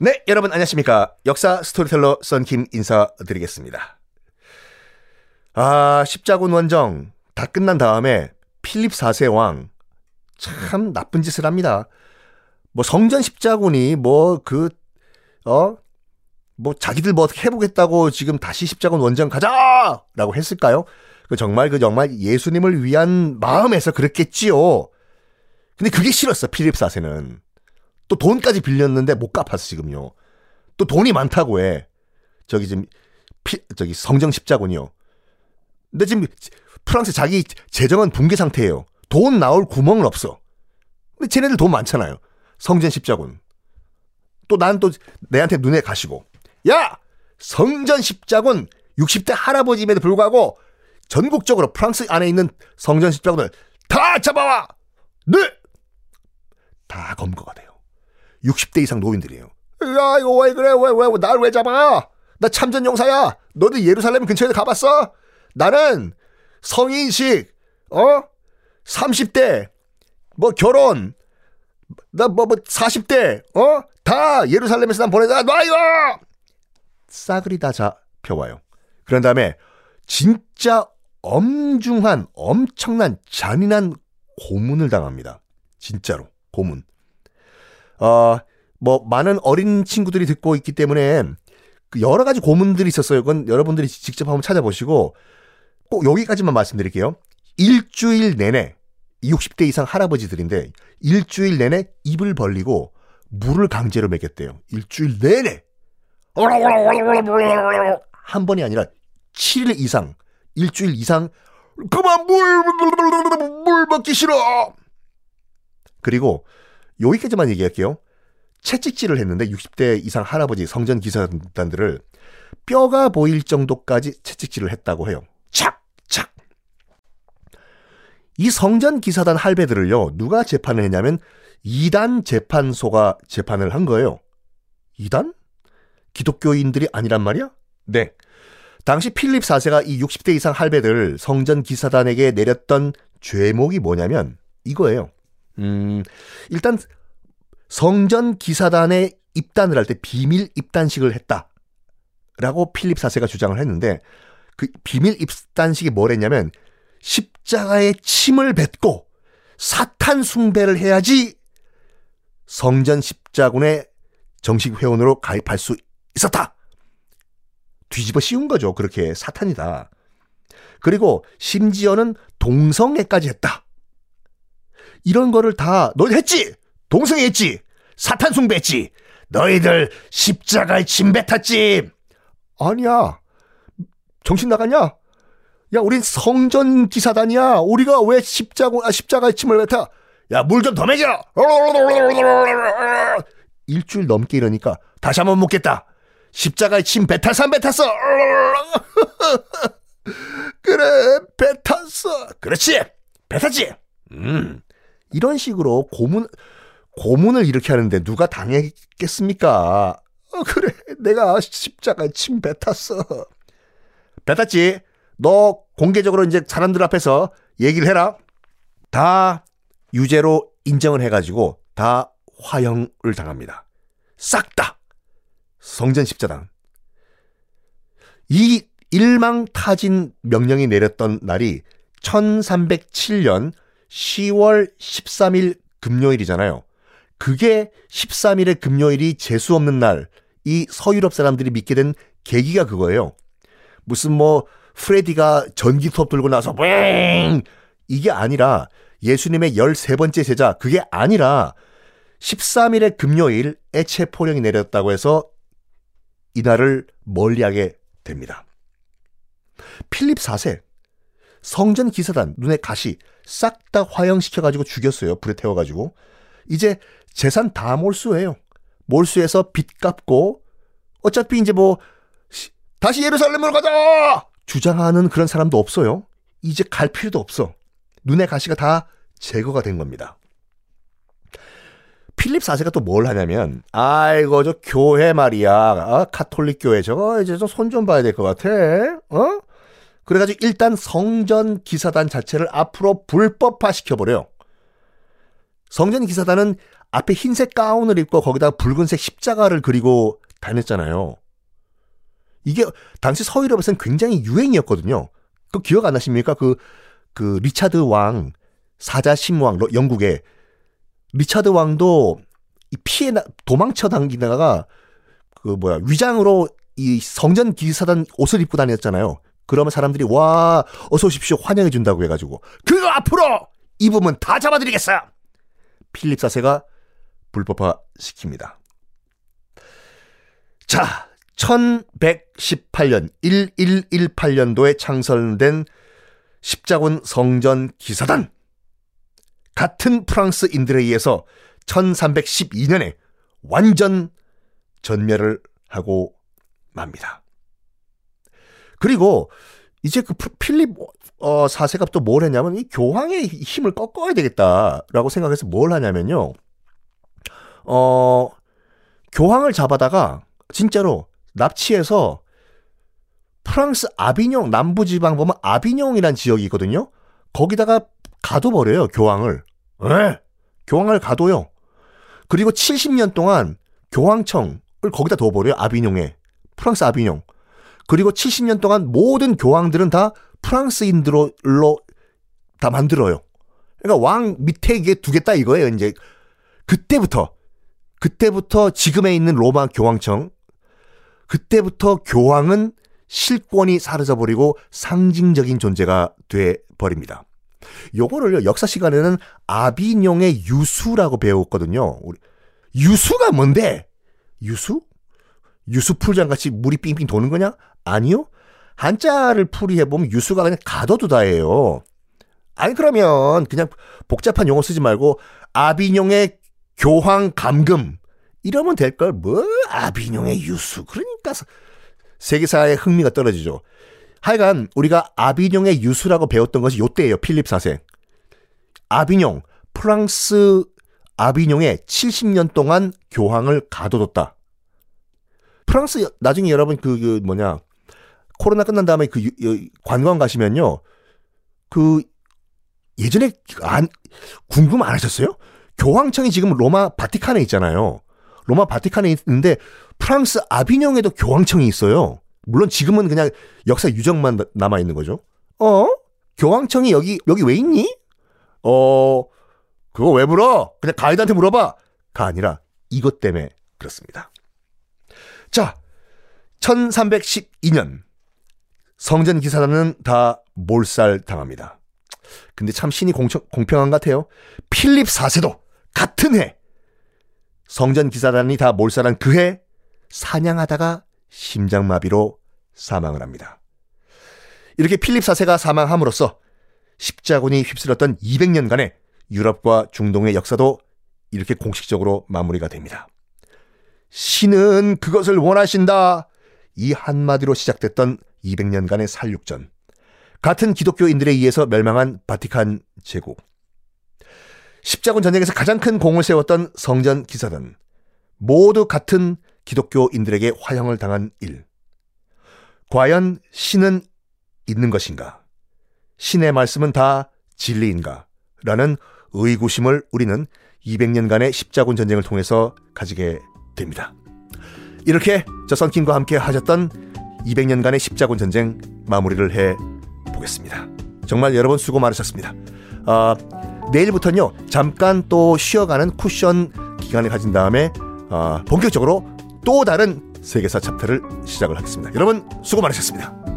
네, 여러분 안녕하십니까. 역사 스토리텔러 썬킴 인사드리겠습니다. 아, 십자군 원정 다 끝난 다음에 필립 4세 왕 참 나쁜 짓을 합니다. 뭐 성전 십자군이 뭐 그 어? 뭐 자기들 뭐 어떻게 해보겠다고 지금 다시 십자군 원정 가자 라고 했을까요? 그 정말 그 정말 예수님을 위한 마음에서 그랬겠지요. 근데 그게 싫었어 필립 4세는. 또 돈까지 빌렸는데 못 갚았어 지금요. 또 돈이 많다고 해. 저기 지금 피, 저기 성정 십자군이요. 근데 지금 프랑스 자기 재정은 붕괴 상태예요. 돈 나올 구멍은 없어. 근데 쟤네들 돈 많잖아요. 성전 십자군. 또 난 또 내한테 눈에 가시고. 야! 성전 십자군 60대 할아버지임에도 불구하고 전국적으로 프랑스 안에 있는 성전 십자군을 다 잡아와! 네! 다 검거가 돼요. 60대 이상 노인들이에요. 야, 이거 왜 그래? 왜, 왜, 잡아? 나 참전 용사야. 너도 예루살렘 근처에 가봤어? 나는 성인식, 어? 30대, 뭐 결혼, 나 뭐, 뭐, 40대, 어? 다 예루살렘에서 난 보내다, 놔요! 싸그리 다 잡혀와요. 그런 다음에, 진짜 엄중한, 엄청난 잔인한 고문을 당합니다. 진짜로, 고문. 어, 뭐, 많은 어린 친구들이 듣고 있기 때문에, 그 여러 가지 고문들이 있었어요. 그건 여러분들이 직접 한번 찾아보시고, 꼭 여기까지만 말씀드릴게요. 일주일 내내 60대 이상 할아버지들인데 일주일 내내 입을 벌리고 물을 강제로 먹였대요. 일주일 내내. 한 번이 아니라 7일 이상, 일주일 이상 그만 물, 물 먹기 싫어. 그리고 여기까지만 얘기할게요. 채찍질을 했는데 60대 이상 할아버지 성전 기사단들을 뼈가 보일 정도까지 채찍질을 했다고 해요. 착! 착! 이 성전 기사단 할배들을요, 누가 재판을 했냐면, 이단 재판소가 재판을 한 거예요. 이단? 기독교인들이 아니란 말이야? 네. 당시 필립 4세가 이 60대 이상 할배들 성전 기사단에게 내렸던 죄목이 뭐냐면, 이거예요. 음, 일단, 성전 기사단에 입단을 할 때 비밀 입단식을 했다. 라고 필립 4세가 주장을 했는데, 그 비밀 입단식이 뭐랬냐면 십자가에 침을 뱉고 사탄 숭배를 해야지 성전 십자군의 정식 회원으로 가입할 수 있었다. 뒤집어 씌운 거죠. 그렇게 사탄이다. 그리고 심지어는 동성애까지 했다. 이런 거를 다 너희 했지? 동성애했지? 사탄 숭배했지? 너희들 십자가에 침 뱉었지? 아니야. 정신 나갔냐? 야, 우린 성전 기사단이야. 우리가 왜 십자가, 아, 십자가에 침을 뱉어? 야, 물 좀 더 먹여! 일주일 넘게 이러니까 다시 한번 묻겠다. 십자가에 침 뱉었어, 안 뱉었어? 그래, 뱉었어. 그렇지. 뱉었지. 음. 이런 식으로 고문, 고문을 이렇게 하는데 누가 당했겠습니까? 어, 그래, 내가 십자가에 침 뱉었어. 뱉었지? 너 공개적으로 이제 사람들 앞에서 얘기를 해라. 다 유죄로 인정을 해가지고 다 화형을 당합니다. 싹 다. 성전 십자단. 이 일망타진 명령이 내렸던 날이 1307년 10월 13일 금요일이잖아요. 그게 13일의 금요일이 재수 없는 날, 이 서유럽 사람들이 믿게 된 계기가 그거예요. 무슨 뭐 프레디가 전기 수업 들고 나서 왱 이게 아니라 예수님의 13번째 제자 그게 아니라 13일의 금요일 애체 포령이 내렸다고 해서 이날을 멀리하게 됩니다. 필립 4세 성전 기사단 눈에 가시 싹 다 화형시켜가지고 죽였어요. 불에 태워가지고 이제 재산 다 몰수해요. 몰수해서 빚 갚고 어차피 이제 뭐 다시 예루살렘으로 가자 주장하는 그런 사람도 없어요. 이제 갈 필요도 없어. 눈에 가시가 다 제거가 된 겁니다. 필립 4세가 또 뭘 하냐면, 아이고, 저 교회 말이야. 어? 카톨릭 교회. 저거 이제 손좀 봐야 될 것 같아. 어? 그래가지고 일단 성전 기사단 자체를 앞으로 불법화 시켜버려요. 성전 기사단은 앞에 흰색 가운을 입고 거기다 붉은색 십자가를 그리고 다녔잖아요. 이게 당시 서유럽에서는 굉장히 유행이었거든요. 그 기억 안 나십니까? 그, 그 리차드 왕, 사자심왕, 영국의 리차드 왕도 피해 도망쳐 댕기다가 그 뭐야 위장으로 이 성전 기사단 옷을 입고 다녔잖아요. 그러면 사람들이 와 어서 오십시오 환영해 준다고 해가지고 그거 앞으로 입으면 다 잡아드리겠어요. 필립 사세가 불법화 시킵니다. 자, 1118년 1118년도에 창설된 십자군 성전 기사단 같은 프랑스인들에 의해서 1312년에 완전 전멸을 하고 맙니다. 그리고 이제 그 필립 어, 4세가 또 뭘 했냐면 이 교황의 힘을 꺾어야 되겠다라고 생각해서 뭘 하냐면요. 어, 교황을 잡아다가 진짜로 납치해서 프랑스 아비뇽 남부 지방 보면 아비뇽이란 지역이 있거든요. 거기다가 가둬버려요 교황을. 네. 교황을 가둬요. 그리고 70년 동안 교황청을 거기다 둬버려요 아비뇽에. 프랑스 아비뇽. 그리고 70년 동안 모든 교황들은 다 프랑스인들로 다 만들어요. 그러니까 왕 밑에 이게 두겠다 이거예요. 이제 그때부터 그때부터 지금에 있는 로마 교황청 그때부터 교황은 실권이 사라져버리고 상징적인 존재가 돼 버립니다. 요거를 역사 시간에는 아비뇽의 유수라고 배웠거든요. 유수가 뭔데? 유수? 유수풀장 같이 물이 삥삥 도는 거냐? 아니요. 한자를 풀이해 보면 유수가 그냥 가둬두다예요. 아니 그러면 그냥 복잡한 용어 쓰지 말고 아비뇽의 교황 감금 이러면 될 걸 뭐 아비뇽의 유수 그러니까 세계사의 흥미가 떨어지죠. 하여간 우리가 아비뇽의 유수라고 배웠던 것이 요때예요. 필립 4세. 아비뇽 프랑스 아비뇽에 70년 동안 교황을 가둬뒀다. 프랑스 나중에 여러분 그, 그 뭐냐 코로나 끝난 다음에 그 관광 가시면요 그 예전에 안 궁금 안 하셨어요? 교황청이 지금 로마 바티칸에 있잖아요. 로마 바티칸에 있는데 프랑스 아비뇽에도 교황청이 있어요. 물론 지금은 그냥 역사 유적만 남아 있는 거죠. 어? 교황청이 여기 여기 왜 있니? 어 그거 왜 물어? 그냥 가이드한테 물어봐. 가 아니라 이것 때문에 그렇습니다. 자, 1312년 성전 기사단은 다 몰살 당합니다. 근데 참 신이 공청, 공평한 것 같아요. 필립 4세도 같은 해 성전 기사단이 다 몰살한 그 해 사냥하다가 심장마비로 사망을 합니다. 이렇게 필립 4세가 사망함으로써 십자군이 휩쓸었던 200년간의 유럽과 중동의 역사도 이렇게 공식적으로 마무리가 됩니다. 신은 그것을 원하신다. 이 한마디로 시작됐던 200년간의 살육전. 같은 기독교인들에 의해서 멸망한 바티칸 제국. 십자군 전쟁에서 가장 큰 공을 세웠던 성전 기사단. 모두 같은 기독교인들에게 화형을 당한 일. 과연 신은 있는 것인가? 신의 말씀은 다 진리인가? 라는 의구심을 우리는 200년간의 십자군 전쟁을 통해서 가지게 됩니다. 이렇게 저 선킴과 함께 하셨던 200년간의 십자군 전쟁 마무리를 해 보겠습니다. 정말 여러분 수고 많으셨습니다. 어, 내일부터는요 잠깐 또 쉬어가는 쿠션 기간을 가진 다음에 어, 본격적으로 또 다른 세계사 챕터를 시작을 하겠습니다. 여러분 수고 많으셨습니다.